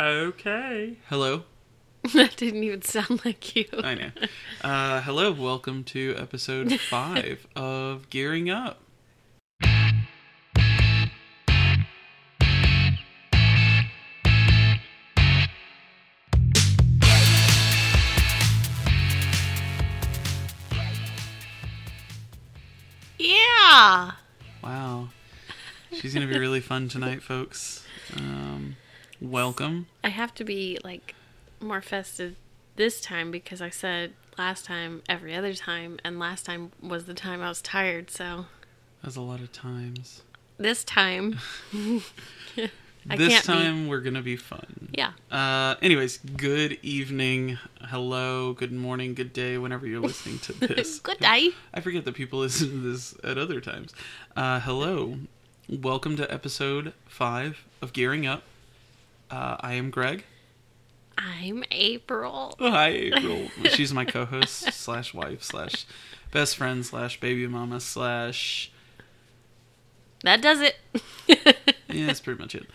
Okay. Hello. that didn't even sound like you. I know. Uh, hello. Welcome to episode five of Gearing Up. Yeah. Wow. She's gonna be really fun tonight, folks. Um, welcome. I have to be like more festive this time because I said last time every other time, and last time was the time I was tired. So That's a lot of times. this time, this can't be- time we're gonna be fun. yeah. Uh, anyways, good evening, hello, good morning, good day, whenever you're listening to this. Good day. I forget that people listen to this at other times. Uh, hello, welcome to episode five of Gearing Up. Uh, I am Greg. I'm April. Hi, April. She's my co-host slash wife slash best friend slash baby mama slash That does it. yeah, that's pretty much it.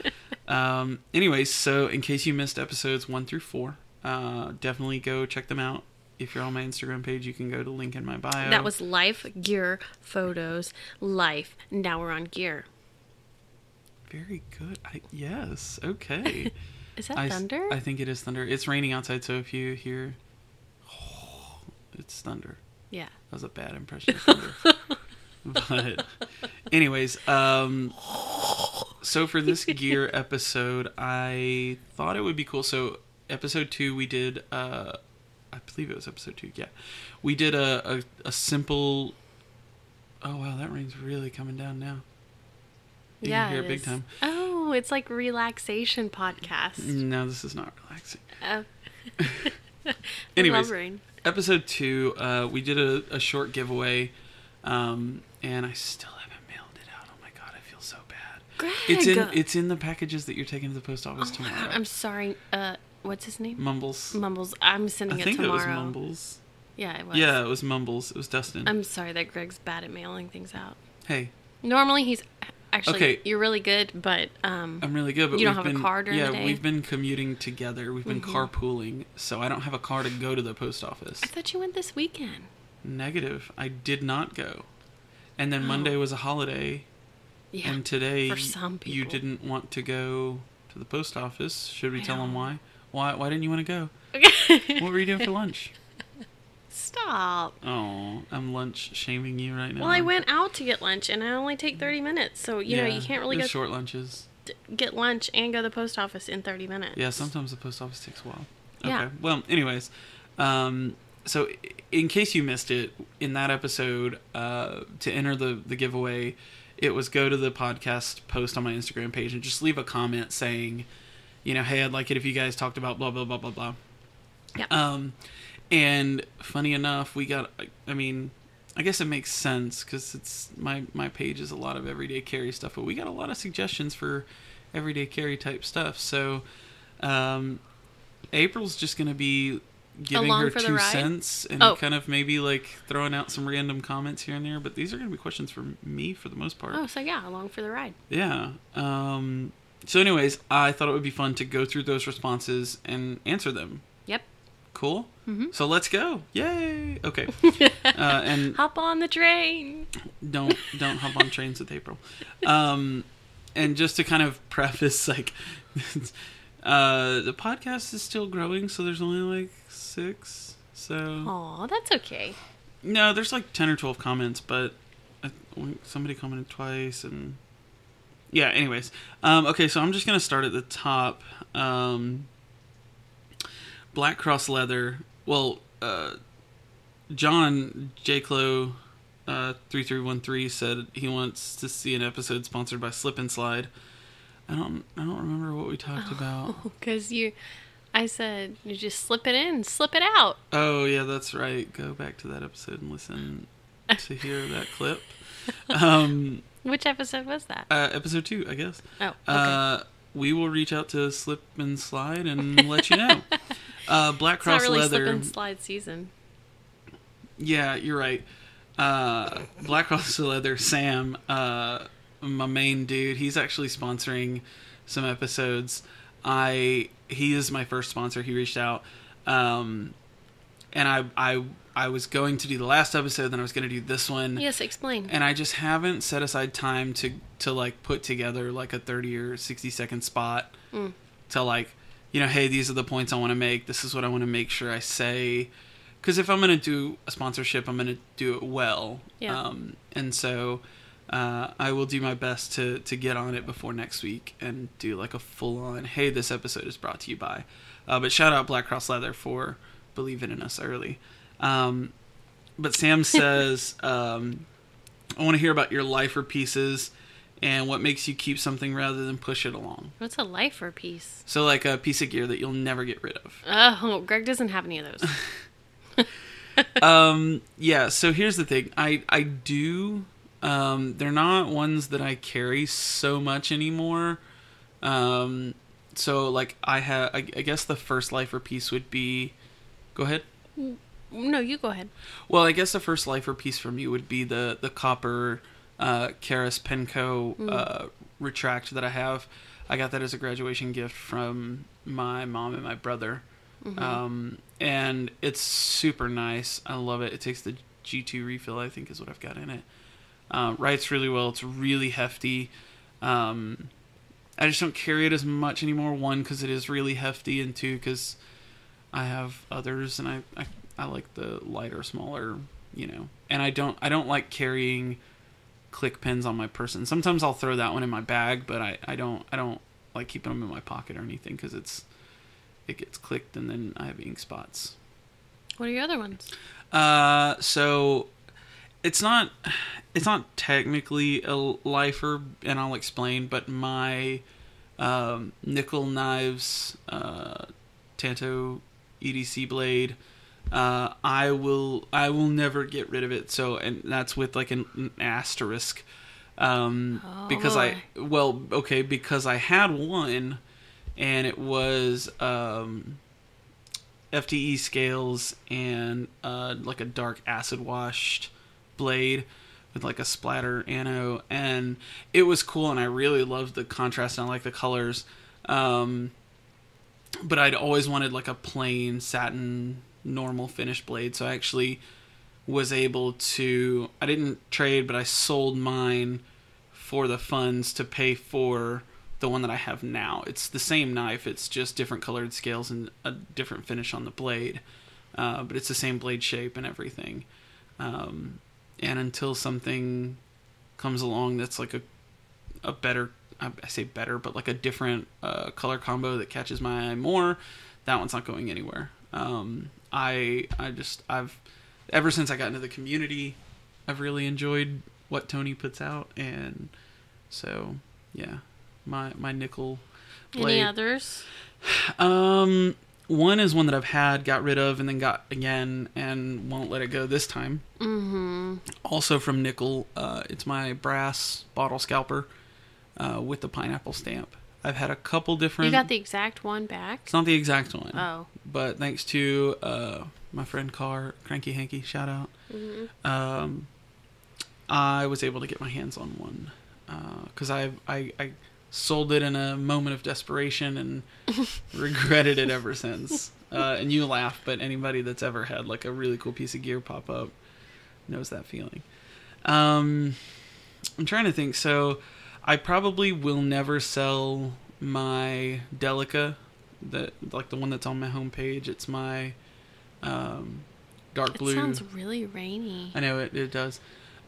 Um, anyways, so in case you missed episodes one through four, uh, definitely go check them out. If you're on my Instagram page, you can go to link in my bio. That was life, gear, photos, life. Now we're on gear. Very good. I, yes, okay. Is that I, thunder? I think it is thunder. It's raining outside, so if you hear, it's thunder. yeah. That was a bad impression of thunder. but, anyways, um, so for this gear episode, I thought it would be cool. So, episode two, we did, uh, I believe it was episode two. Yeah, we did a a, a simple. Oh wow, that rain's really coming down now. You yeah. can hear it it big time. Oh, it's like relaxation podcast. No, this is not relaxing. Oh. Anyways, episode two, uh, we did a, a short giveaway, um, and I still haven't mailed it out. Oh my god, I feel so bad. Greg. It's in it's in the packages that you're taking to the post office Oh tomorrow. I'm sorry. Uh, what's his name? Mumbles. Mumbles. I'm sending I it think it tomorrow. was Mumbles. Yeah, it was. Yeah, it was Mumbles. It was Dustin. I'm sorry that Greg's bad at mailing things out. hey, Normally he's actually Okay. you're really good, but um I'm really good, but You don't have a car during yeah, the day? Mm-hmm. we've been commuting together. We've been carpooling, so I don't have a car to go to the post office. I thought you went this weekend. Negative. I did not go. And then Monday was a holiday, Oh. Yeah. and today for some you didn't want to go to the post office. Should we I tell them why? Why? Why didn't you want to go? What were you doing for lunch? Stop. Oh, I'm lunch shaming you right now. Well, I went out to get lunch and I only take 30 minutes. So, you know, you can't really go short lunches. get lunch and go to the post office in 30 minutes. Yeah, sometimes the post office takes a while. Okay. Yeah. Well, anyways, um, so in case you missed it, in that episode, uh, to enter the the giveaway, it was go to the podcast post on my Instagram page and just leave a comment saying, you know, hey, I'd like it if you guys talked about blah blah blah blah blah. Yeah. Um, and funny enough, we got. I- mean, I guess it makes sense because it's my my page is a lot of everyday carry stuff, but we got a lot of suggestions for everyday carry type stuff. So, um, April's just gonna be giving Along her two cents and Oh. kind of maybe like throwing out some random comments here and there. But these are gonna be questions for me for the most part. Oh, so yeah, along for the ride. Yeah. Um, so, anyways, I thought it would be fun to go through those responses and answer them. Cool. Mhm. So let's go. Yay. Okay. uh, and Hop on the train. don't don't hop on trains with April. Um, and just to kind of preface, like, uh, the podcast is still growing, so there's only like six. So Oh, that's okay. no, there's like ten or twelve comments, but I, somebody commented twice, and yeah. Anyways, um, okay, so I'm just gonna start at the top. Um, Black Cross Leather. Well, uh, John J. Clo, uh, three three one three said he wants to see an episode sponsored by Slip and Slide. I don't I don't remember what we talked about. Because you, I said, you just slip it in, slip it out. Oh yeah, that's right. Go back to that episode and listen to hear that clip. Um, Which episode was that? uh, episode two, I guess. Oh, okay. Uh, we will reach out to Slip and Slide and let you know. Uh, Black it's not Cross really Leather. slip and slide season. Yeah, you're right. Uh, Black Cross Leather, Sam, uh, my main dude, he's actually sponsoring some episodes. I he is my first sponsor. He reached out, um, and I I I was going to do the last episode, then I was going to do this one, Yes, explain. and I just haven't set aside time to to like put together like a thirty or sixty second spot Mm. to like you know hey these are the points I want to make. This is what I want to make sure I say. Because if I'm going to do a sponsorship, I'm going to do it well. Yeah. Um, and so uh, I will do my best to to get on it before next week and do like a full on. Hey, this episode is brought to you by. Uh, but shout out Black Cross Leather for believing in us early. Um, but Sam says, um, I want to hear about your life lifer pieces and what makes you keep something rather than push it along. What's a lifer piece? So, like a piece of gear that you'll never get rid of. Oh, Greg doesn't have any of those. um yeah so here's the thing i i do um they're not ones that i carry so much anymore um so like i have I, I guess the first lifer piece would be go ahead no, you go ahead. well i guess the first lifer piece for me would be the the copper uh Karas Penco uh retract that i have i got that as a graduation gift from my mom and my brother um, and it's super nice. I love it. It takes the G2 refill, I think, is what I've got in it. Um, writes really well. It's really hefty. Um, I just don't carry it as much anymore. One, because it is really hefty, and two, because I have others, and I, I I like the lighter, smaller, you know. And I don't I don't like carrying click pens on my person. Sometimes I'll throw that one in my bag, but I, I don't I don't like keeping them in my pocket or anything because it's it gets clicked and then I have ink spots. What are your other ones? Uh, so it's not it's not technically a lifer, and I'll explain. But my um, nickel knives, uh, Tanto EDC blade, uh, I will I will never get rid of it. So and that's with like an, an asterisk. Um, Oh, because I well okay because I had one and it was um, FDE scales and uh, like a dark acid washed blade with like a splatter ano and it was cool and I really loved the contrast and I like the colors um, but I'd always wanted like a plain satin normal finished blade so I actually was able to I didn't trade but I sold mine for the funds to pay for the one that I have now. It's the same knife, it's just different colored scales and a different finish on the blade. Uh, but it's the same blade shape and everything. Um, and until something comes along that's like a a better I say better, but like a different uh, color combo that catches my eye more, that one's not going anywhere. Um, I I just I've ever since I got into the community, I've really enjoyed what Tony puts out, and so yeah, my my nickel Any others? Um, one is one that I've had, got rid of, and then got again, and won't let it go this time. Mm-hmm. Also from nickel, uh, it's my brass bottle scalper uh, with the pineapple stamp. I've had a couple different. You got the exact one back? It's not the exact one, Oh. but thanks to uh, my friend Carr, Cranky Hanky, shout out. Mm-hmm. Um, I was able to get my hands on one because I, I I sold it in a moment of desperation and regretted it ever since. Uh, and you laugh, but anybody that's ever had like a really cool piece of gear pop up knows that feeling. Um, I'm trying to think. So I probably will never sell my Delica, that like the one that's on my homepage. It's my um, dark blue. It sounds really rainy. I know it, it does.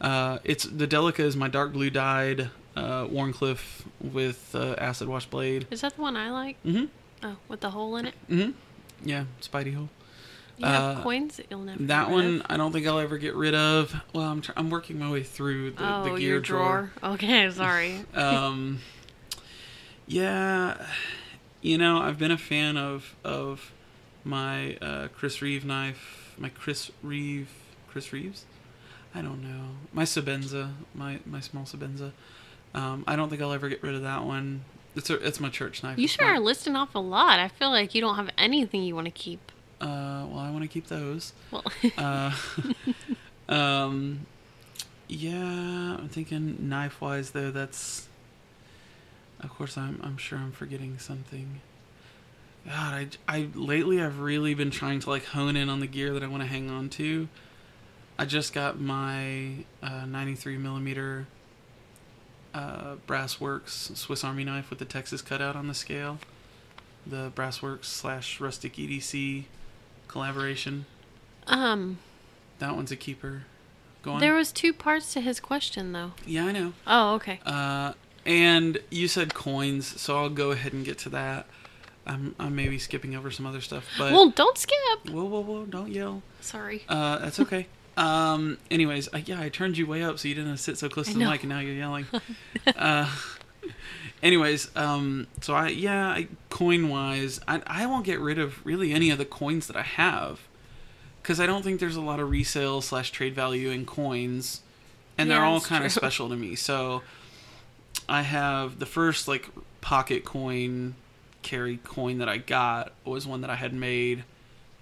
Uh, it's the Delica is my dark blue dyed uh, Wharncliffe with uh, acid wash blade. Is that the one I like? Mm-hmm. Oh, with the hole in it? Mm-hmm. Yeah, Spidey hole. You have Uh, coins that you'll never That get rid one? I don't think I'll ever get rid of. Well, I'm tr- I'm working my way through the, oh, the gear your drawer. drawer. Okay, sorry. um, yeah, you know I've been a fan of of my uh, Chris Reeve knife, my Chris Reeve, Chris Reeves. I don't know my Sebenza, my my small Sebenza. Um, I don't think I'll ever get rid of that one. It's a, it's my church knife. you sure are listing off a lot. I feel like you don't have anything you want to keep. Uh, well, I want to keep those. Well, Uh, um, yeah, I'm thinking knife wise though. That's of course I'm I'm sure I'm forgetting something. God, I, I lately I've really been trying to like hone in on the gear that I want to hang on to. I just got my uh, 93 millimeter uh, Brassworks Swiss Army knife with the Texas cutout on the scale. The Brassworks slash Rustic EDC collaboration. Um, That one's a keeper. Go on. there was two parts to his question though. yeah, I know. Oh, okay. Uh, and you said coins, so I'll go ahead and get to that. I'm, I'm maybe skipping over some other stuff, but well, don't skip. whoa, whoa, whoa! Don't yell. Sorry. Uh, that's okay. um, anyways, I, yeah, I turned you way up so you didn't sit so close I to the know. mic, and now you're yelling. uh, anyways, um, so I yeah, I, coin wise, I I won't get rid of really any of the coins that I have because I don't think there's a lot of resale slash trade value in coins, and they're all kind of special to me. So I have the first like pocket coin carry coin that I got was one that I had made,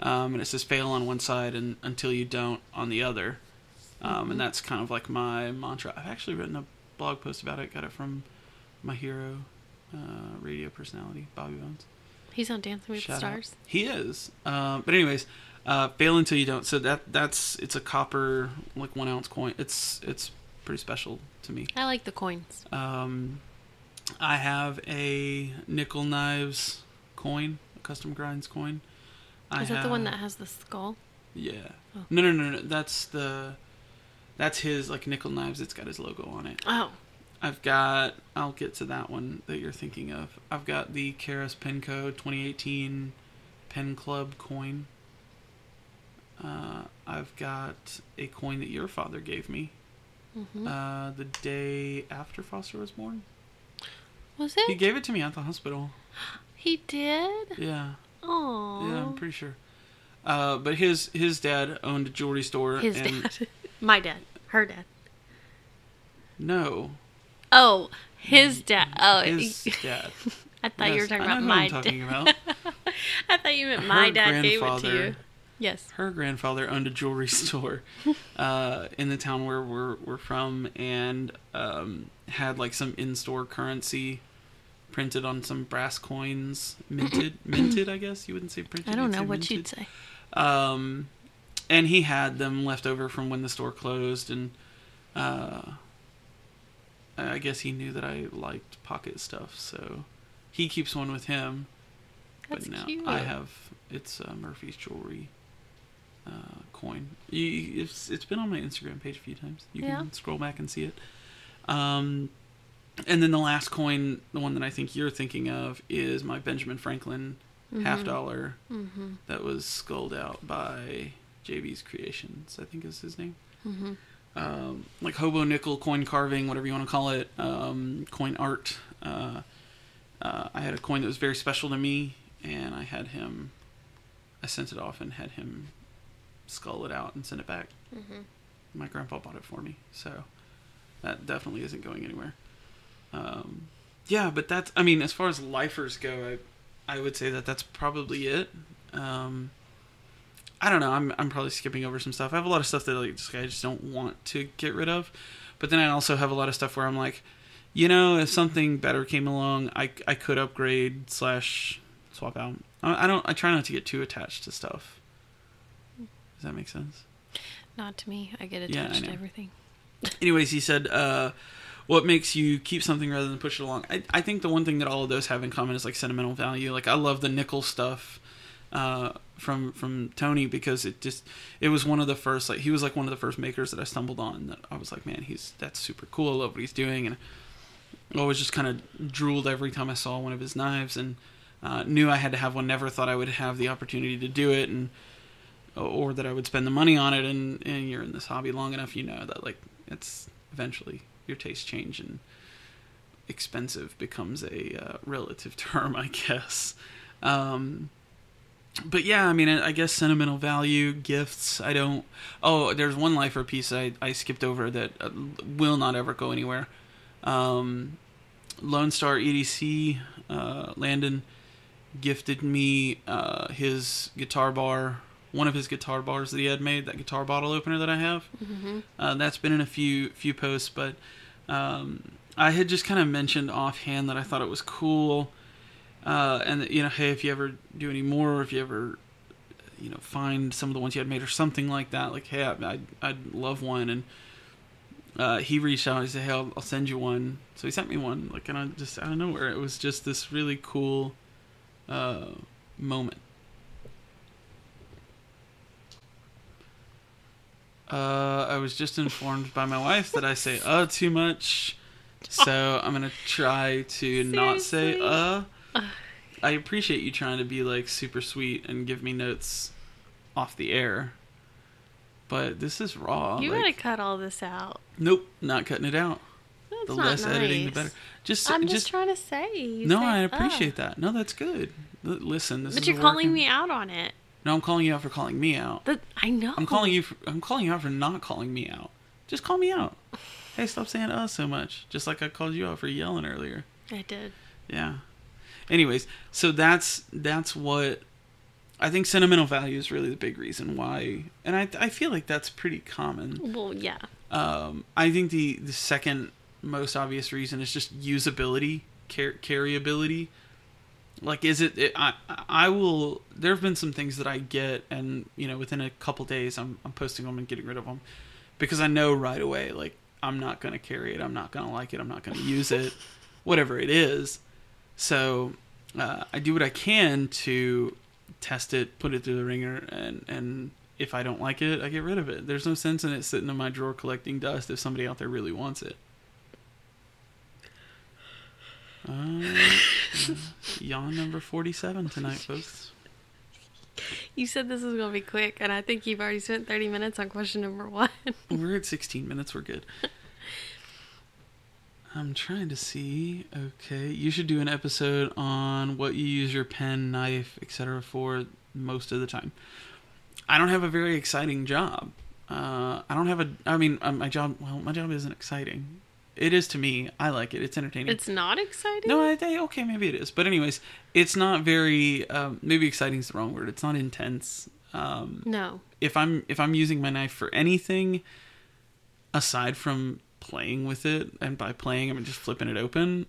um, and it says fail on one side and until you don't on the other, um, Mm-hmm. and that's kind of like my mantra. I've actually written a blog post about it. Got it from my hero, uh, radio personality Bobby Bones. He's on Dancing with Shout the out. Stars. He is. Um, but anyways, uh, fail until you don't. So that that's it's a copper like one ounce coin. It's it's pretty special to me. I like the coins. Um, I have a nickel knives coin, a custom grinds coin. I Is that the one that has the skull? Yeah. Oh. No, no, no, no. That's the. That's his like nickel knives. It's got his logo on it. Oh, I've got. I'll get to that one that you're thinking of. I've got the Karas Penco 2018 Pen Club coin. Uh, I've got a coin that your father gave me hmm uh, the day after Foster was born. was it? He gave it to me at the hospital. He did. Yeah, Oh, yeah, I'm pretty sure. Uh, but his his dad owned a jewelry store. his and dad, my dad, her dad. No, Oh, his dad. Oh, his dad. I thought you were talking about my talking dad. about. I thought you meant my Her dad gave it to you. Yes. her grandfather owned a jewelry store uh, in the town where we're, we're from and um, had like some in-store currency printed on some brass coins minted minted i guess you wouldn't say printed I don't know what minted. you'd say. um, and he had them left over from when the store closed and uh, i guess he knew that i liked pocket stuff so he keeps one with him That's but now cute. I have it's uh, Murphy's jewelry uh, coin. You, it's it's been on my Instagram page a few times. You Yeah. can scroll back and see it. Um, and then the last coin, the one that I think you're thinking of, is my Benjamin Franklin half dollar Mm-hmm. that was sculled out by JB's Creations. I think is his name. Mm-hmm. Um, like hobo nickel coin carving, whatever you want to call it, um, coin art. Uh, uh, I had a coin that was very special to me, and I had him. I sent it off and had him skull it out and send it back. Mm-hmm. My grandpa bought it for me, so that definitely isn't going anywhere. Um, yeah, but that's. I mean, as far as lifers go, I, I would say that that's probably it. Um, I don't know. I'm I'm probably skipping over some stuff. I have a lot of stuff that like just, I just don't want to get rid of, but then I also have a lot of stuff where I'm like, you know, if something better came along, I I could upgrade slash swap out. I, I don't. I try not to get too attached to stuff. Does that make sense? Not to me. I get Yeah, I attached to everything. anyways, he said, uh, "What makes you keep something rather than push it along?" I, I think the one thing that all of those have in common is like sentimental value. Like I love the nickel stuff uh, from from Tony because it just it was one of the first like he was like one of the first makers that I stumbled on that I was like, man, he's that's super cool. I love what he's doing, and I always just kind of drooled every time I saw one of his knives and uh, knew I had to have one. Never thought I would have the opportunity to do it, and or that I would spend the money on it. And, and you're in this hobby long enough, you know that like it's eventually your tastes change and expensive becomes a uh, relative term, I guess. Um, but yeah, I mean, I guess sentimental value, gifts. I don't. Oh, there's one lifer piece I, I skipped over that uh, will not ever go anywhere. Um, Lone Star EDC, uh, Landon gifted me uh, his guitar bar, one of his guitar bars that he had made, that guitar bottle opener that I have. Mm-hmm. Uh, that's been in a few few posts, but um, I had just kind of mentioned offhand that I thought it was cool. Uh, and you know, hey, if you ever do any more, or if you ever, you know, find some of the ones you had made or something like that, like, hey, I, I'd, I'd love one. And uh, he reached out and he said, hey, I'll, I'll send you one. So he sent me one, like, and I just out of nowhere, it was just this really cool uh, moment. Uh, I was just informed by my wife that I say "uh" too much, so I'm gonna try to not say "uh." I appreciate you trying to be like super sweet and give me notes off the air, but this is raw. you like, gotta cut all this out. nope, not cutting it out. That's the less editing, the better. Just, I'm just, just trying to say. No, say, I "Uh." appreciate that. No, that's good. Listen, this But you're calling working- me out on it. No, I'm calling you out for calling me out. But I know. I'm calling you. For, I'm calling you out for not calling me out. Just call me out. Hey, stop saying us so much. Just like I called you out for yelling earlier. I did. Yeah. Anyways, so that's that's what I think sentimental value is really the big reason why, and I I feel like that's pretty common. Well, yeah. Um, I think the the second most obvious reason is just usability, car- carryability. Like, is it, it? I I will. There have been some things that I get, and you know, within a couple days, I'm I'm posting them and getting rid of them because I know right away, like I'm not gonna carry it, I'm not gonna like it, I'm not gonna use it, whatever it is. So uh, I do what I can to test it, put it through the ringer, and and if I don't like it, I get rid of it. There's no sense in it sitting in my drawer collecting dust if somebody out there really wants it. Uh, yawn number 47 tonight, folks. You said this was gonna be quick, and I think you've already spent 30 minutes on question number one. We're at 16 minutes. We're good. I'm trying to see. Okay, you should do an episode on what you use your pen, knife, etc. for most of the time. I don't have a very exciting job. Uh, I don't have a. I mean, uh, my job. Well, my job isn't exciting. It is to me. I like it. It's entertaining. it's not exciting. No, I think okay, maybe it is. But anyways, it's not very. Um, maybe exciting is the wrong word. It's not intense. Um, No. if I'm if I'm using my knife for anything aside from playing with it, and by playing I mean just flipping it open,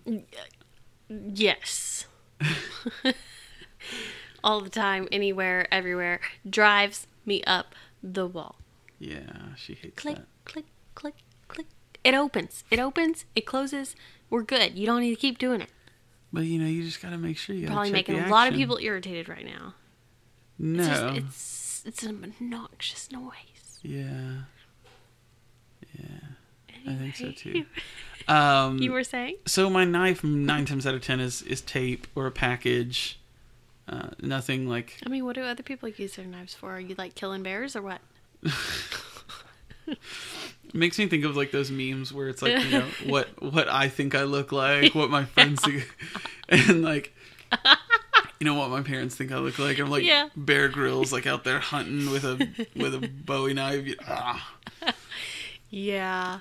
Yes. All the time, anywhere, everywhere, drives me up the wall. yeah, she hates Click, that. click, click, click. Click. It opens. It opens. It closes. We're good. You don't need to keep doing it. But you know, you just got to make sure you Probably making a lot of people irritated right now. No. It's just, it's it's an obnoxious noise. Yeah. I think so too. Um, You were saying? so my knife nine times out of ten is is tape or a package. Uh, nothing like I mean, what do other people use their knives for? Are you like killing bears or what? It makes me think of like those memes where it's like you know what what I think I look like, what my friends think, and like you know what my parents think I look like. I'm like Yeah. Bear Grylls, like out there hunting with a with a Bowie knife. Ah. Yeah.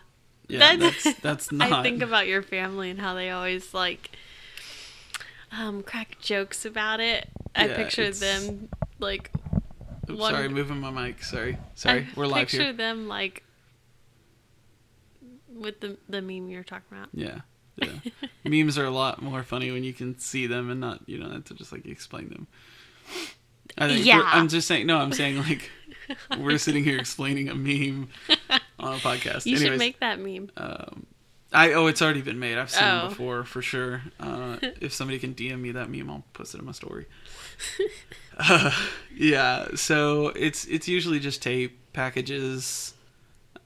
Yeah, That- that's that's not. I think about your family and how they always like um crack jokes about it. I Yeah, picture it's- them like Oops, one- sorry, moving my mic. Sorry, sorry, I we're live here. picture them like with the the meme you're talking about. Yeah, yeah. Memes are a lot more funny when you can see them and not you don't have to just like explain them. I think Yeah. I'm just saying. No, I'm saying like we're sitting here explaining a meme on a podcast. You should make that meme. Um, I oh, it's already been made. I've seen Oh. it before for sure. Uh, if somebody can DM me that meme, I'll post it in my story. uh, yeah, so it's it's usually just tape packages.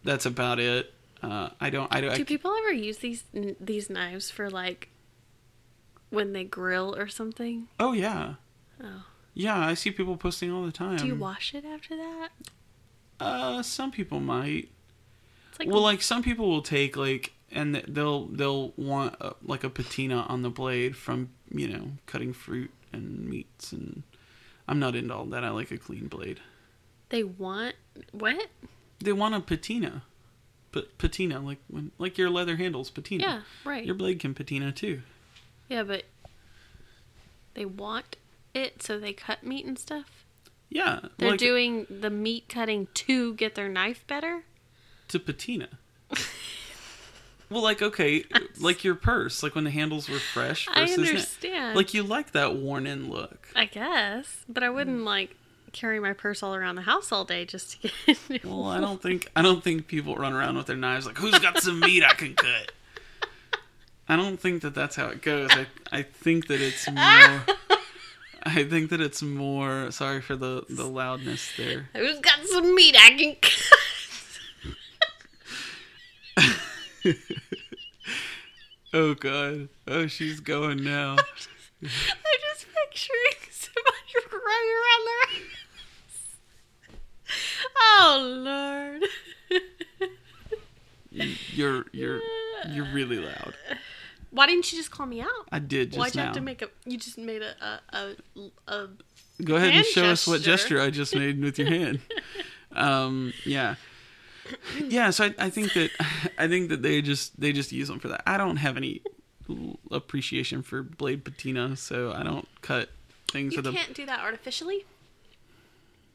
That's about it. Uh, I don't. I don't. Do I, people ever use these these knives for like when they grill or something? oh yeah, Oh. Yeah. I see people posting all the time. Do you wash it after that? Uh, some people might. It's like well, like some people will take like, and they'll they'll want uh like a patina on the blade from you know cutting fruit and meats, and I'm not into all that. I like a clean blade. they want what? They want a patina, but patina like when like your leather handles patina. Yeah, right. Your blade can patina too. Yeah, but they want it so they cut meat and stuff. Yeah, They're like doing the meat cutting to get their knife better. to patina. Well, like okay, like your purse, like when the handles were fresh. I versus na- understand. Like you like that worn-in look. I guess, but I wouldn't mm. like carry my purse all around the house all day just to get. Well, I don't think I don't think people run around with their knives like, "Who's got some meat I can cut?" I don't think that that's how it goes. I I think that it's more. I think that it's more. Sorry for the the loudness there. Who's got some meat I can cut? Oh God! Oh, she's going now. I'm just picturing somebody running around. Oh Lord. You're you're you're really loud. Why didn't you just call me out? I did just Why'd you have to make a? You just made a a a. a Go ahead and show us what gesture. gesture I just made with your hand. Um, yeah, yeah. So I, I think that I think that they just they just use them for that. I don't have any appreciation for blade patina, so I don't cut things you with a. can't do that artificially.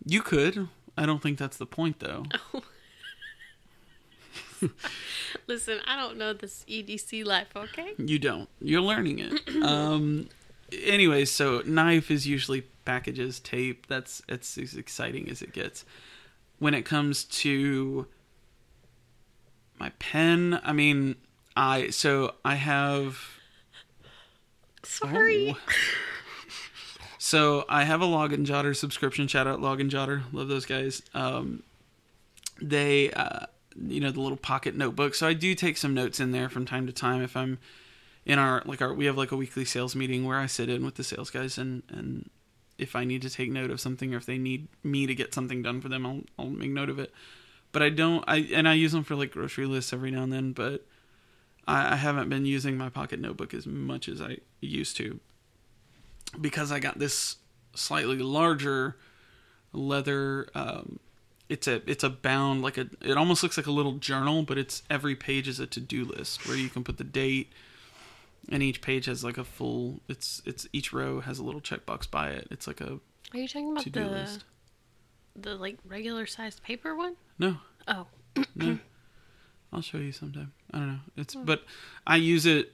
You could. I don't think that's the point, though. Listen, I don't know this EDC life. Okay. You don't. You're learning it. um. anyway, so knife is usually packages, tape. That's it's as exciting as it gets. When it comes to my pen, I mean, I so I have. Sorry. Oh. So I have a Log Login Jotter subscription. Shout out Log Login Jotter. Love those guys. Um, they, uh, you know, the little pocket notebook. So I do take some notes in there from time to time if I'm in our like our we have like a weekly sales meeting where I sit in with the sales guys and and if I need to take note of something or if they need me to get something done for them, I'll I'll make note of it. But I don't. I and I use them for like grocery lists every now and then. But I, I haven't been using my pocket notebook as much as I used to because I got this slightly larger leather. Um, it's a it's a bound like a. It almost looks like a little journal, but it's every page is a to do list where you can put the date, and each page has like a full. It's it's each row has a little checkbox by it. It's like a Are you talking about the list. the like regular sized paper one? No, Oh, no. I'll show you sometime. I don't know. It's hmm. but I use it.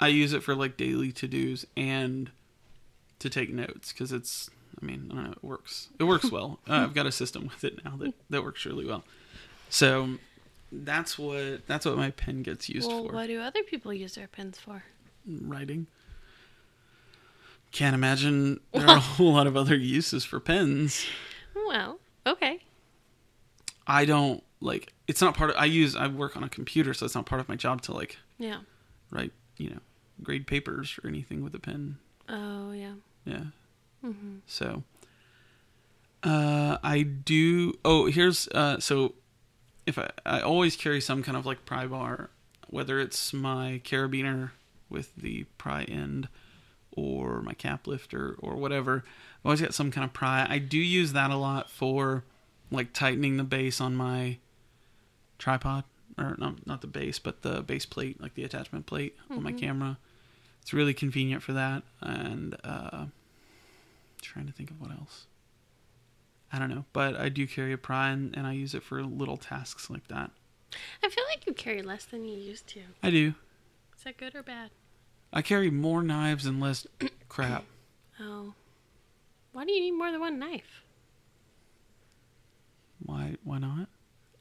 I use it for like daily to dos and to take notes because it's. I mean, I don't know. It works. It works well. uh, I've got a system with it now that that works really well. So that's what that's what my pen gets used well, for. what do other people use their pens for? Writing. Can't imagine there are a whole lot of other uses for pens. Well, okay. I don't like. It's not part of. I use. I work on a computer, so it's not part of my job to like Yeah. write, you know, grade papers or anything with a pen. Oh, yeah. Yeah. Hmm So, uh, I do. Oh, here's uh. So, if I I always carry some kind of like pry bar, whether it's my carabiner with the pry end, or my cap lifter or whatever. I've always got some kind of pry. I do use that a lot for like tightening the base on my tripod or not not the base but the base plate like the attachment plate on my Mhm. camera it's really convenient for that and uh trying to think of what else i don't know but i do carry a pry and, and i use it for little tasks like that I feel like you carry less than you used to. i do Is that good or bad? i carry more knives and less crap Oh. Why do you need more than one knife? why why not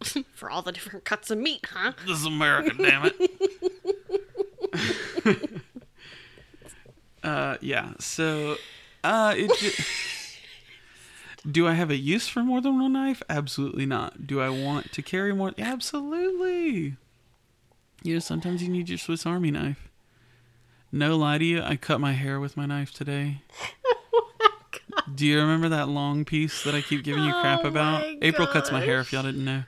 For all the different cuts of meat, huh? this is america damn it uh yeah so uh it ju- do i have a use for more than one knife? Absolutely not. Do i want to carry more? Absolutely. You know sometimes you need your swiss army knife. No lie to you i cut my hair with my knife today. Do you remember that long piece that i keep giving you crap Oh about? April cuts my hair if y'all didn't know.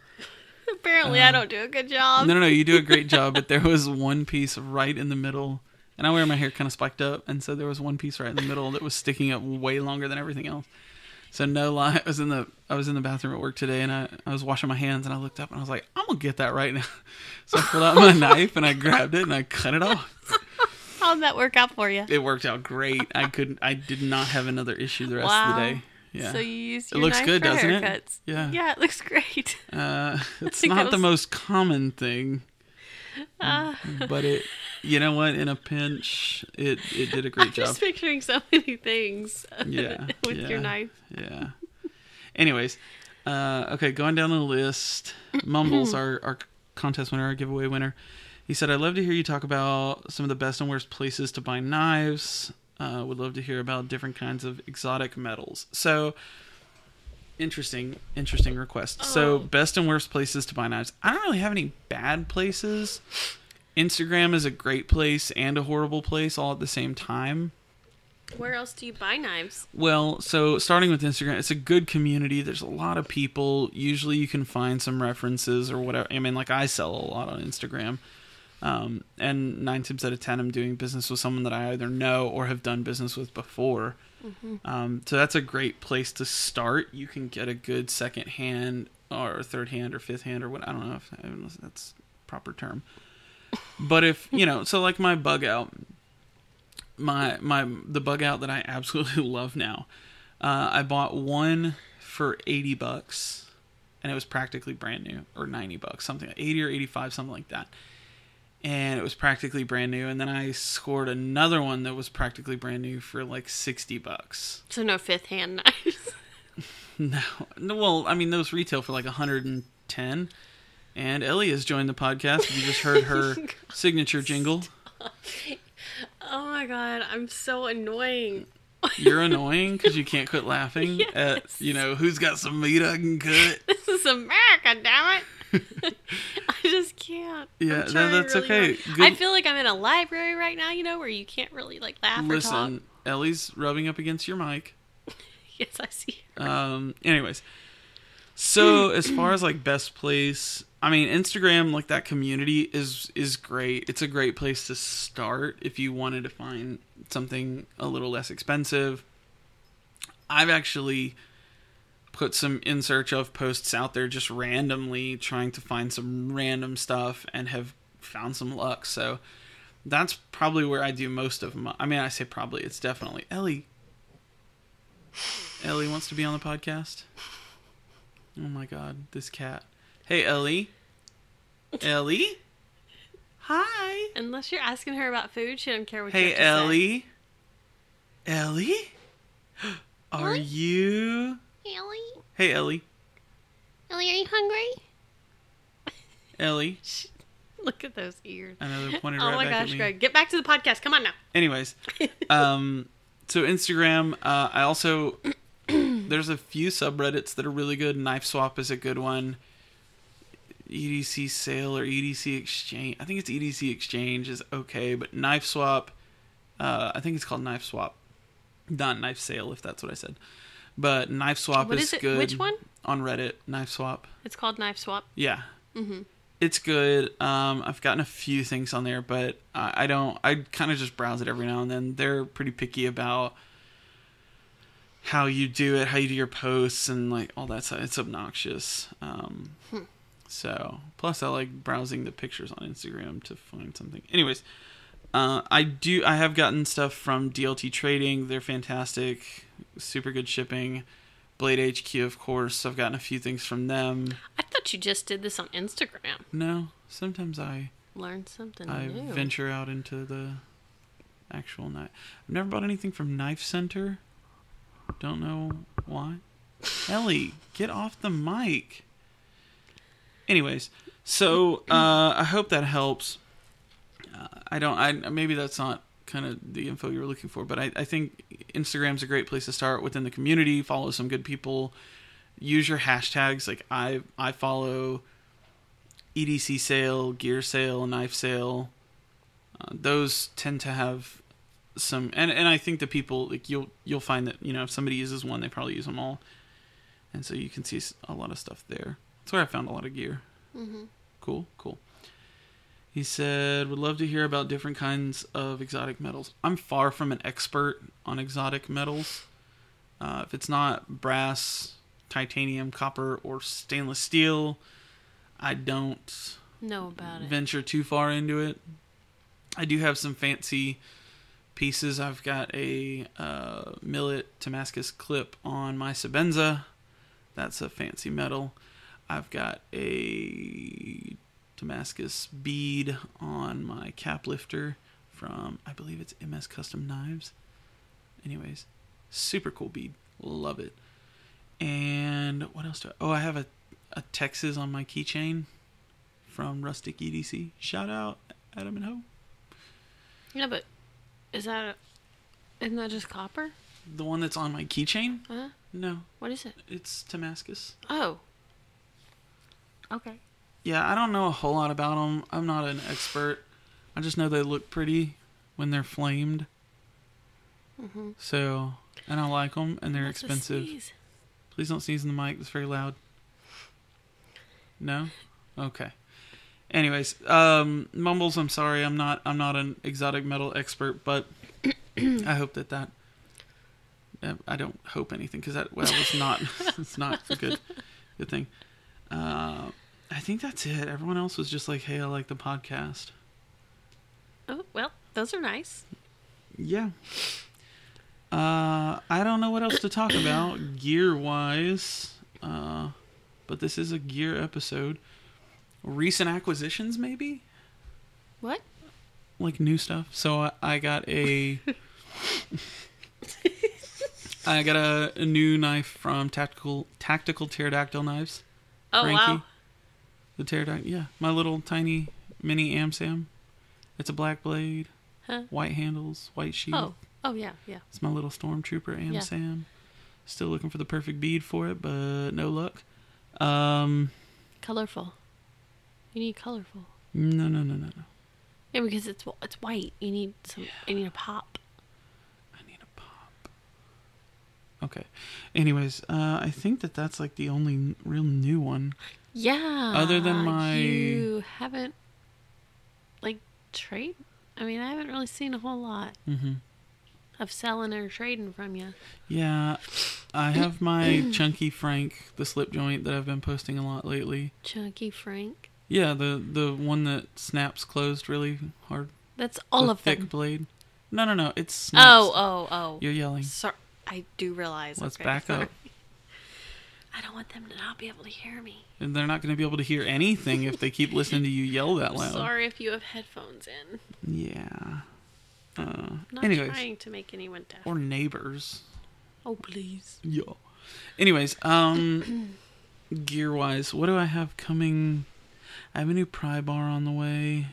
Apparently, I don't do a good job. no, no, no. You do a great job, but there was one piece right in the middle, and I wear my hair kind of spiked up, and so there was one piece right in the middle that was sticking up way longer than everything else. So no lie, I was in the I was in the bathroom at work today, and I, I was washing my hands, and I looked up, and I was like, I'm gonna get that right now. So I pulled out my knife, and I grabbed it, and I cut it off. How'd that work out for you? It worked out great. I couldn't. I did not have another issue the rest of the day. Yeah. So you use It looks knife good, for doesn't it? Yeah. Yeah, it looks great. uh, it's not the most common thing. Uh, but it, you know what? In a pinch, it it did a great I'm job. just picturing so many things. Yeah, with yeah. your knife. Yeah. Anyways, uh, okay, going down the list, Mumbles, our, our contest winner, our giveaway winner, he said, I'd love to hear you talk about some of the best and worst places to buy knives. Uh, would love to hear about different kinds of exotic metals. So, interesting, interesting request. So, Oh. best and worst places to buy knives. I don't really have any bad places. Instagram is a great place and a horrible place all at the same time. Where else do you buy knives? Well, so starting with Instagram, it's a good community. There's a lot of people. Usually you can find some references or whatever. I mean, like I sell a lot on Instagram. Um, and nine times out of ten, I'm doing business with someone that I either know or have done business with before. Um, so that's a great place to start. You can get a good second hand or third hand or fifth hand or what I don't know if I don't know if that's a proper term. But if you know, so like my bug out, my my the bug out that I absolutely love now. Uh, I bought one for eighty bucks, and it was practically brand new, or ninety bucks, something eighty or eighty five, something like that. And it was practically brand new, and then I scored another one that was practically brand new for like sixty bucks. So no fifth hand knives. No, no, well, I mean those retail for like hundred and ten. And Ellie has joined the podcast. You just heard her signature jingle. oh my god, I'm so annoying. You're annoying because you can't quit laughing at you know who's got some meat I can cut. This is America, damn it. I just can't. Yeah, no, that's really okay. Good- I feel like I'm in a library right now, you know, where you can't really like laugh or talk. Listen, Ellie's rubbing up against your mic. Yes, I see. Um, anyways, so as far as like best place, I mean Instagram, like that community is is great. It's a great place to start if you wanted to find something a little less expensive. I've actually put some in search of posts out there just randomly trying to find some random stuff and have found some luck. So that's probably where I do most of my. I mean, I say probably. It's definitely Ellie. Ellie wants to be on the podcast. Oh my god, this cat. Hey, Ellie. Ellie. Hi. Unless you're asking her about food, she don't care what you Hey, to say. Ellie. Ellie. Are Ellie? you? Ellie? Hey, Ellie. Ellie, are you hungry? Ellie. Look at those ears. I know they're pointed Oh right my back at gosh, me. Greg. Get back to the podcast. Come on now. Anyways, um, so Instagram. Uh, I also there's a few subreddits that are really good. Knife Swap is a good one. EDC Sale or EDC Exchange. I think it's EDC Exchange is okay, but Knife Swap. Uh, I think it's called Knife Swap, not Knife Sale if that's what I said. But Knife Swap What is, is it? good. Which one? On Reddit, Knife Swap. It's called Knife Swap. Yeah. Mm-hmm. It's good. Um, I've gotten a few things on there, but I, I don't. I kind of just browse it every now and then. They're pretty picky about how you do it, how you do your posts, and like all that stuff. It's obnoxious. Um, So, plus I like browsing the pictures on Instagram to find something. Anyways, uh, I do. I have gotten stuff from DLT Trading. They're fantastic. Super good shipping. Blade HQ, of course. I've gotten a few things from them. I thought you just did this on Instagram. No, sometimes I Learn something I new. venture out into the actual knife. I've never bought anything from Knife Center. Don't know why. Ellie, get off the mic. Anyways, so uh, I hope that helps. Uh, I don't. I maybe that's not kind of the info you were looking for, but I, I think Instagram's a great place to start within the community. Follow some good people. Use your hashtags. Like I I follow EDC sale, gear sale, knife sale. Uh, those tend to have some, and and I think the people like you'll you'll find that you know if somebody uses one, they probably use them all, and so you can see a lot of stuff there. That's where I found a lot of gear. Mm-hmm. Cool, cool. He said, would love to hear about different kinds of exotic metals. I'm far from an expert on exotic metals. Uh, if it's not brass, titanium, copper, or stainless steel, I don't Know about it. venture too far into it. I do have some fancy pieces. I've got a uh, millet Damascus clip on my Sebenza. That's a fancy metal. I've got a Damascus bead on my cap lifter from I believe it's MS Custom Knives. Anyways, super cool bead. Love it. And what else do I? Oh, I have a a Texas on my keychain from Rustic EDC. Shout out Adam and Ho. Yeah, but is that isn't that just copper? The one that's on my keychain? Huh? No, What is it? it's Damascus. Oh. Okay. Yeah, I don't know a whole lot about them. I'm not an expert. I just know they look pretty when they're flamed. Mm-hmm. So, and I like them, and they're expensive. Please don't sneeze in the mic. It's very loud. No? Okay. Anyways, um, Mumbles, I'm sorry. I'm not I'm not an exotic metal expert, but I hope that that I don't hope anything because that well, it's not it's not a good good thing. Uh, I think that's it. Everyone else was just like, "Hey, I like the podcast." Oh well, those are nice. Yeah. Uh, I don't know what else to talk about gear wise, uh, but this is a gear episode. Recent acquisitions, maybe What? like new stuff. So I, I got a, I got a, a new knife from Tactical Tactical Pterodactyl Knives. Oh Frankie. wow. The pterodactyl, yeah, my little tiny mini Amsam. It's a black blade, Huh? white handles, white sheath. Oh. Oh yeah, yeah. It's my little stormtrooper Yeah. Amsam. Still looking for the perfect bead for it, but no luck. Um, Colorful. You need colorful. no, no, no, no, no. Yeah, because it's it's white. You need some. You need a pop. I need a pop. Okay. Anyways, uh, I think that that's like the only real new one. Yeah. Other than my- You haven't like trade. I mean, I haven't really seen a whole lot Mm-hmm. of selling or trading from you. Yeah, I have my Chunky Frank, the slip joint that I've been posting a lot lately. Chunky Frank. Yeah, the the one that snaps closed really hard. That's all the of thick them. blade. No, no, no. It's snaps. Oh, oh, oh. You're yelling. Sorry, I do realize. Let's okay, back up. I don't want them to not be able to hear me. And they're not going to be able to hear anything if they keep listening to you yell that loud. Sorry if you have headphones in. Yeah. Uh, not anyways, trying to make anyone deaf. or neighbors. oh, please. Yeah. Anyways, um, gear wise, what do I have coming? I have a new pry bar on the way.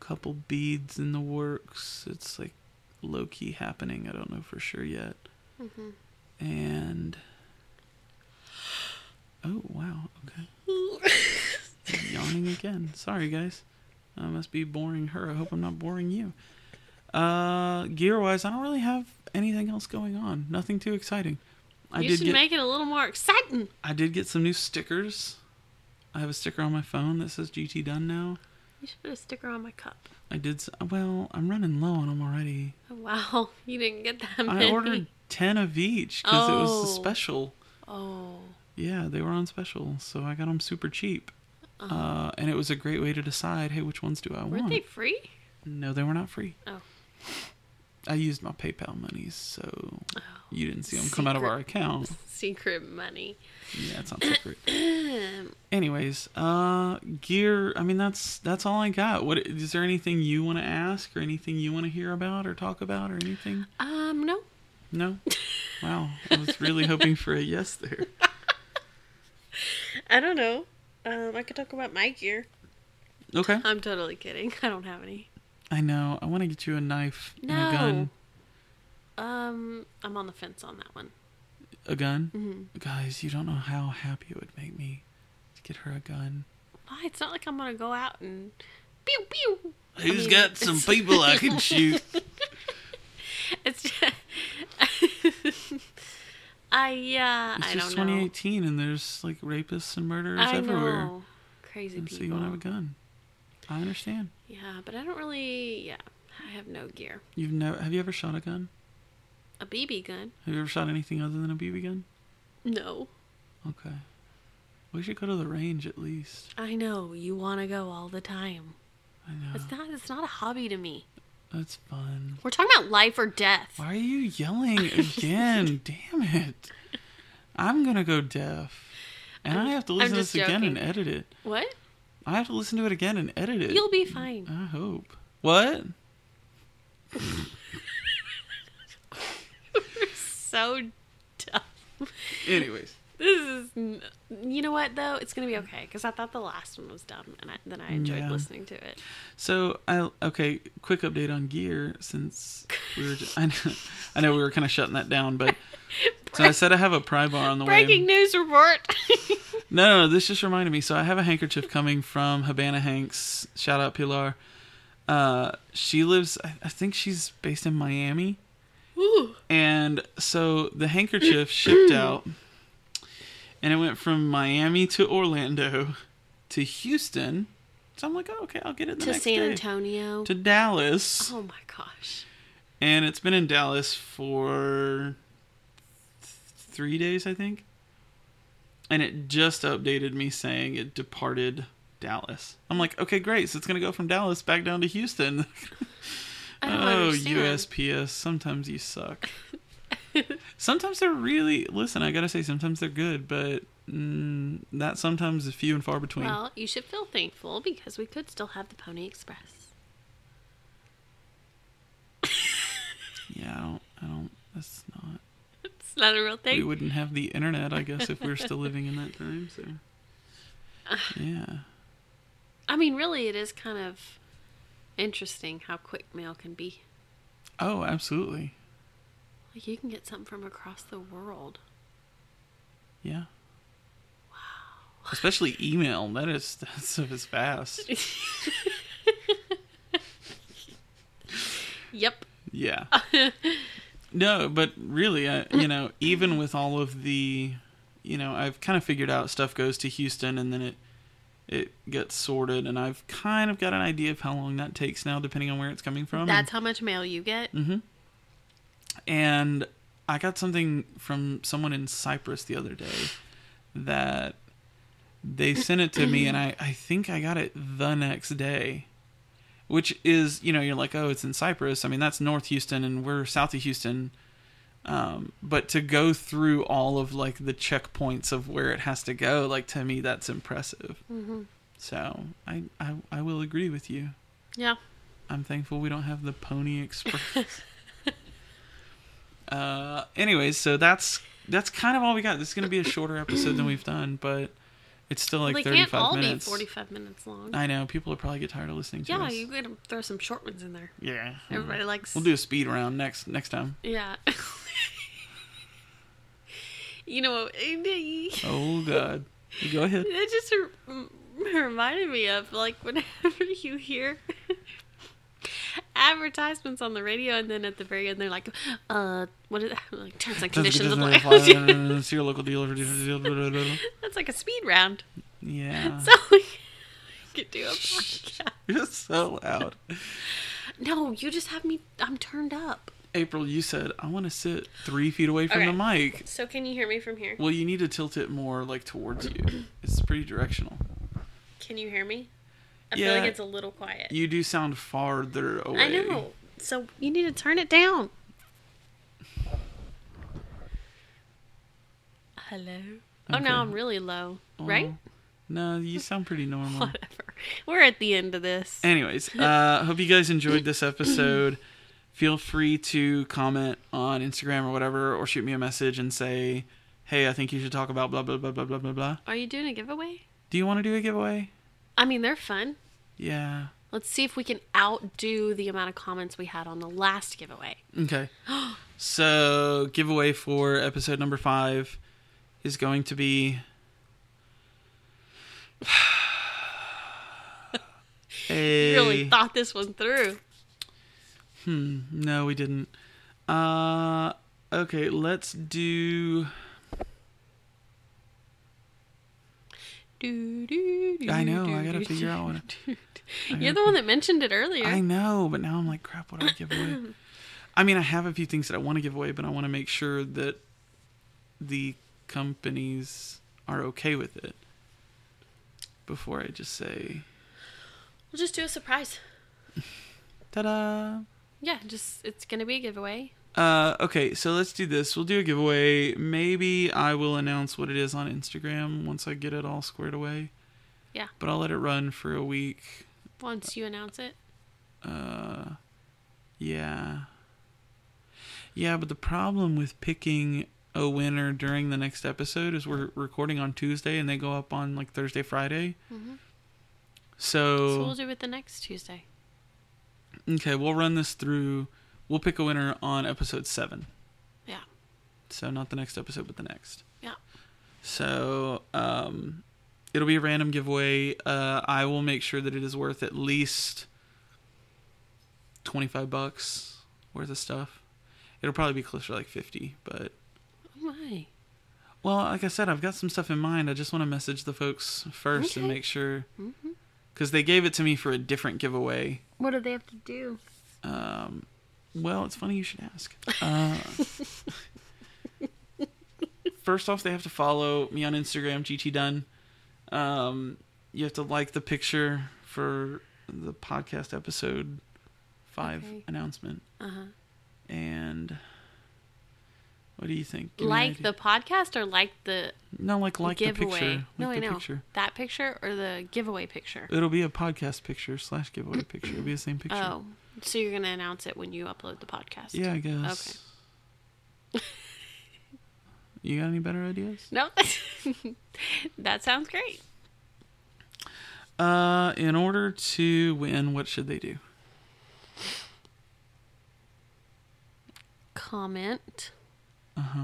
Couple beads in the works. It's like low key happening. I don't know for sure yet. hmm And oh wow, okay. Yawning again. Sorry guys. I must be boring her. I hope I'm not boring you. Uh, gear wise, I don't really have anything else going on. Nothing too exciting. I you did should get make it a little more exciting. I did get some new stickers. I have a sticker on my phone that says GT done now. You should put a sticker on my cup. I did. Well, I'm running low on them already. Oh, wow, you didn't get that many. I ordered ten of each because it was Oh. a special. Oh, Yeah, they were on special, so I got them super cheap. Uh-huh. Uh, and it was a great way to decide, hey, which ones do I want? were want? they free? No, they were not free. Oh. I used my PayPal monies, so Oh, you didn't see them come out of our account. secret money. Yeah, it's not secret. Anyways, uh, gear. I mean, that's that's all I got. What is there anything you want to ask or anything you want to hear about or talk about or anything? Um, no. No. Wow, I was really hoping for a yes there. I don't know. Um, I could talk about my gear. Okay. I'm totally kidding. I don't have any. I know. I want to get you a knife and a No. gun. Um, I'm on the fence on that one. A gun. Mm-hmm. Guys, you don't know how happy it would make me to get her a gun. Why? It's not like I'm gonna go out and pew pew. Who's mean, got some people I can shoot? It's just, I yeah. It's I just don't know. 2018 and there's like rapists and murderers I everywhere. know. Crazy And so people. you want to have a gun. I understand. Yeah, but I don't really. Yeah, I have no gear. You've never have you ever shot a gun? A BB gun? Have you ever shot anything other than a BB gun? No. Okay. We should go to the range at least. I know you want to go all the time. I know. It's not. It's not a hobby to me. That's fun. We're talking about life or death. Why are you yelling again? Damn it. I'm gonna go deaf. And I have to listen to this just again and edit it. What? I have to listen to it again and edit it. You'll be fine. I hope. What? So dumb. Anyways. This is, you know what though? It's gonna be okay because I thought the last one was dumb, and I, then I enjoyed Yeah. listening to it. So I okay, quick update on gear since we were just, I know I know we were kind of shutting that down, but so I said I have a pry bar on the Breaking way. Breaking news report. No, no, no, this just reminded me. So I have a handkerchief coming from Habana Hanks. Shout out Pilar. Uh, she lives. I, I think she's based in Miami. Ooh. And so the handkerchief shipped out, and it went from Miami to Orlando to Houston. So I'm like, oh, okay, I'll get it the to San day. Antonio. To Dallas, oh my gosh. and it's been in Dallas for th- three days, I think. And it just updated me saying it departed Dallas. I'm like, okay, great. So it's gonna go from Dallas back down to Houston. Oh, understand. USPS. Sometimes you suck. sometimes they're really. Listen, I gotta say, sometimes they're good, but mm, that sometimes is few and far between. Well, you should feel thankful because we could still have the Pony Express. yeah, I don't. I don't. That's not. It's not a real thing. We wouldn't have the internet, I guess, if we are still living in that time. So. Yeah. I mean, really, it is kind of interesting how quick mail can be. Oh, absolutely. Like you can get something from across the world. Yeah. Wow. Especially email. That is that stuff is fast. Yep. Yeah. no, but really, I, you know, even with all of the, you know, I've kind of figured out stuff goes to Houston and then it it gets sorted, and I've kind of got an idea of how long that takes now, depending on where it's coming from. That's how much mail you get. hmm And I got something from someone in Cypress the other day that they sent it to me, and I, I think I got it the next day. Which is, you know, you're like, oh, it's in Cypress. I mean, that's North Houston, and we're south of Houston. Um, but to go through all of like the checkpoints of where it has to go, like to me, that's impressive. hmm So I, I, I will agree with you. Yeah. I'm thankful we don't have the Pony Express. uh, anyways, so that's that's kind of all we got. This is going to be a shorter episode than we've done, but it's still like they 35 can't all minutes. be 45 minutes long. I know people will probably get tired of listening to yeah, us. you gotta throw some short ones in there. yeah, Everybody likes. We'll do a speed round next next time. Yeah. you know, Oh God, go ahead. It just reminded me of like whenever you hear advertisements on the radio, and then at the very end they're like, "Uh, what is that? like terms and conditions apply." See your local dealer. That's like a speed round. Yeah, So we could do a podcast. you're so loud. No, you just have me. I'm turned up. April, you said I want to sit three feet away from Okay. the mic. So can you hear me from here? Well, you need to tilt it more like towards you. It's pretty directional. Can you hear me? I feel Yeah. like it's a little quiet. You do sound farther away. I know. So you need to turn it down. Hello. Oh, Okay. now I'm really low, right? Oh, No, you sound pretty normal. Whatever. We're at the end of this. Anyways, uh, hope you guys enjoyed this episode. Feel free to comment on Instagram or whatever, or shoot me a message and say, "Hey, I think you should talk about blah blah blah blah blah blah blah." Are you doing a giveaway? Do you want to do a giveaway? I mean, they're fun. Yeah. Let's see if we can outdo the amount of comments we had on the last giveaway. Okay. so, giveaway for episode number five is going to be. a... You really thought this one through. Hmm. No, we didn't. Uh. Okay. Let's do. Do, do, do, I know, I gotta figure out what-. You're the one that mentioned it earlier. I know, but now I'm like, crap. What do I give away? I mean, I have a few things that I want to give away, but I want to make sure that the companies are okay with it before I just say, We'll just do a surprise. "Ta-da!" Yeah, just it's gonna be a giveaway. Uh, okay, so let's do this. We'll do a giveaway. Maybe I will announce what it is on Instagram once I get it all squared away. Yeah. But I'll let it run for a week. Once you announce it. Uh, yeah. Yeah, but the problem with picking a winner during the next episode is we're recording on Tuesday and they go up on like Thursday, Friday. Mhm. So, So we'll do it the next Tuesday. okay, we'll run this through. We'll pick a winner on episode seven. Yeah. So not the next episode, but the next. Yeah. So um, it'll be a random giveaway. Uh, I will make sure that it is worth at least twenty five bucks worth of stuff. It'll probably be closer to like fifty, but Oh my. well, like I said, I've got some stuff in mind. I just want to message the folks first and make sure because they gave it to me for a different giveaway. What do they have to do? Um, well, it's funny you should ask. Uh, first off, they have to follow me on Instagram, GT Dunn. Um, you have to like the picture for the podcast episode five Okay. announcement. Uh huh. And what do you think? Give Like the podcast or like the no, like like the picture. Like no, the I know Picture. that picture or the giveaway picture. It'll be a podcast picture slash giveaway picture. It'll be the same picture. Oh, so you're gonna announce it when you upload the podcast? Yeah, I guess. Okay. you got any better ideas? No, that sounds great. Uh, in order to win, what should they do? Comment. Uh huh.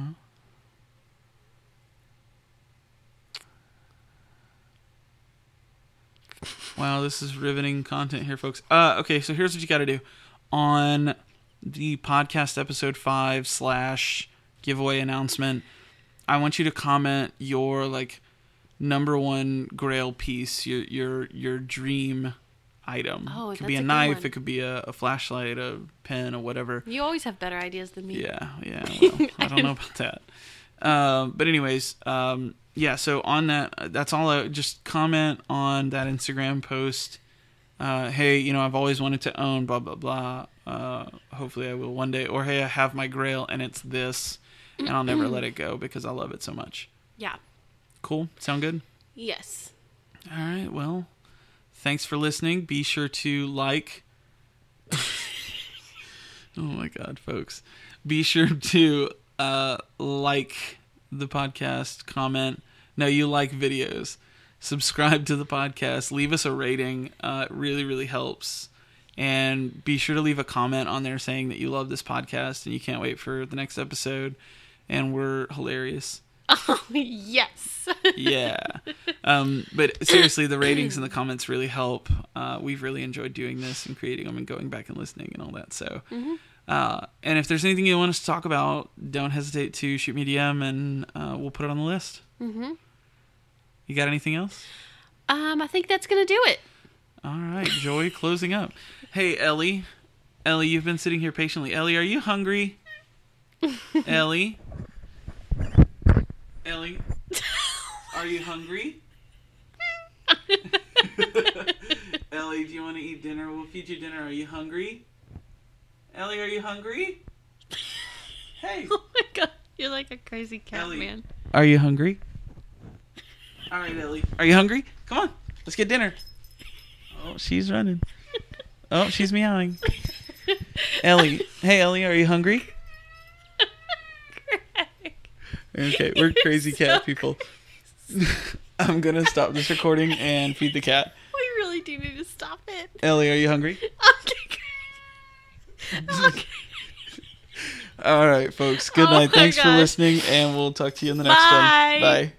Wow, this is riveting content here, folks. Uh, okay, so here's what you got to do on the podcast episode five slash giveaway announcement. I want you to comment your like number one Grail piece, your your your dream item. Oh, it could be a a knife, it could be a, a flashlight, a pen, or whatever. You always have better ideas than me. Yeah, yeah. Well, I don't know about that. Um, but anyways, um, yeah. So on that, that's all. I, just comment on that Instagram post. Uh, hey, you know, I've always wanted to own blah blah blah. Uh, hopefully, I will one day. Or hey, I have my Grail and it's this, and I'll never let it go because I love it so much. Yeah. Cool. Sound good? Yes. All right. Well, thanks for listening. Be sure to like. oh my God, folks. Be sure to uh, like the podcast, comment. No, you like videos. Subscribe to the podcast. Leave us a rating. Uh, it really, really helps. And be sure to leave a comment on there saying that you love this podcast and you can't wait for the next episode. And we're hilarious Oh yes. yeah. Um, but seriously, the ratings and the comments really help. Uh, we've really enjoyed doing this and creating them and going back and listening and all that. So, uh, and if there's anything you want us to talk about, don't hesitate to shoot me a DM and uh, we'll put it on the list. mhm. You got anything else? Um, I think that's gonna do it. All right, Joy, closing up. Hey, Ellie. Ellie, you've been sitting here patiently. Ellie, are you hungry? Ellie? Ellie? Are you hungry? Ellie, do you want to eat dinner? We'll feed you dinner. Are you hungry? Ellie, are you hungry? Hey. Oh my god, you're like a crazy cat Ellie. man. Are you hungry? All right, Ellie. Are you hungry? Come on. Let's get dinner. Oh, she's running. Oh, she's meowing. Ellie. Hey, Ellie, are you hungry? Okay, we're crazy cat people. I'm going to stop this recording and feed the cat. We really do need to stop it. Ellie, are you hungry? Okay. Okay. All right, folks. Good Oh night. Thanks for listening, and we'll talk to you in the next Bye. one. Bye.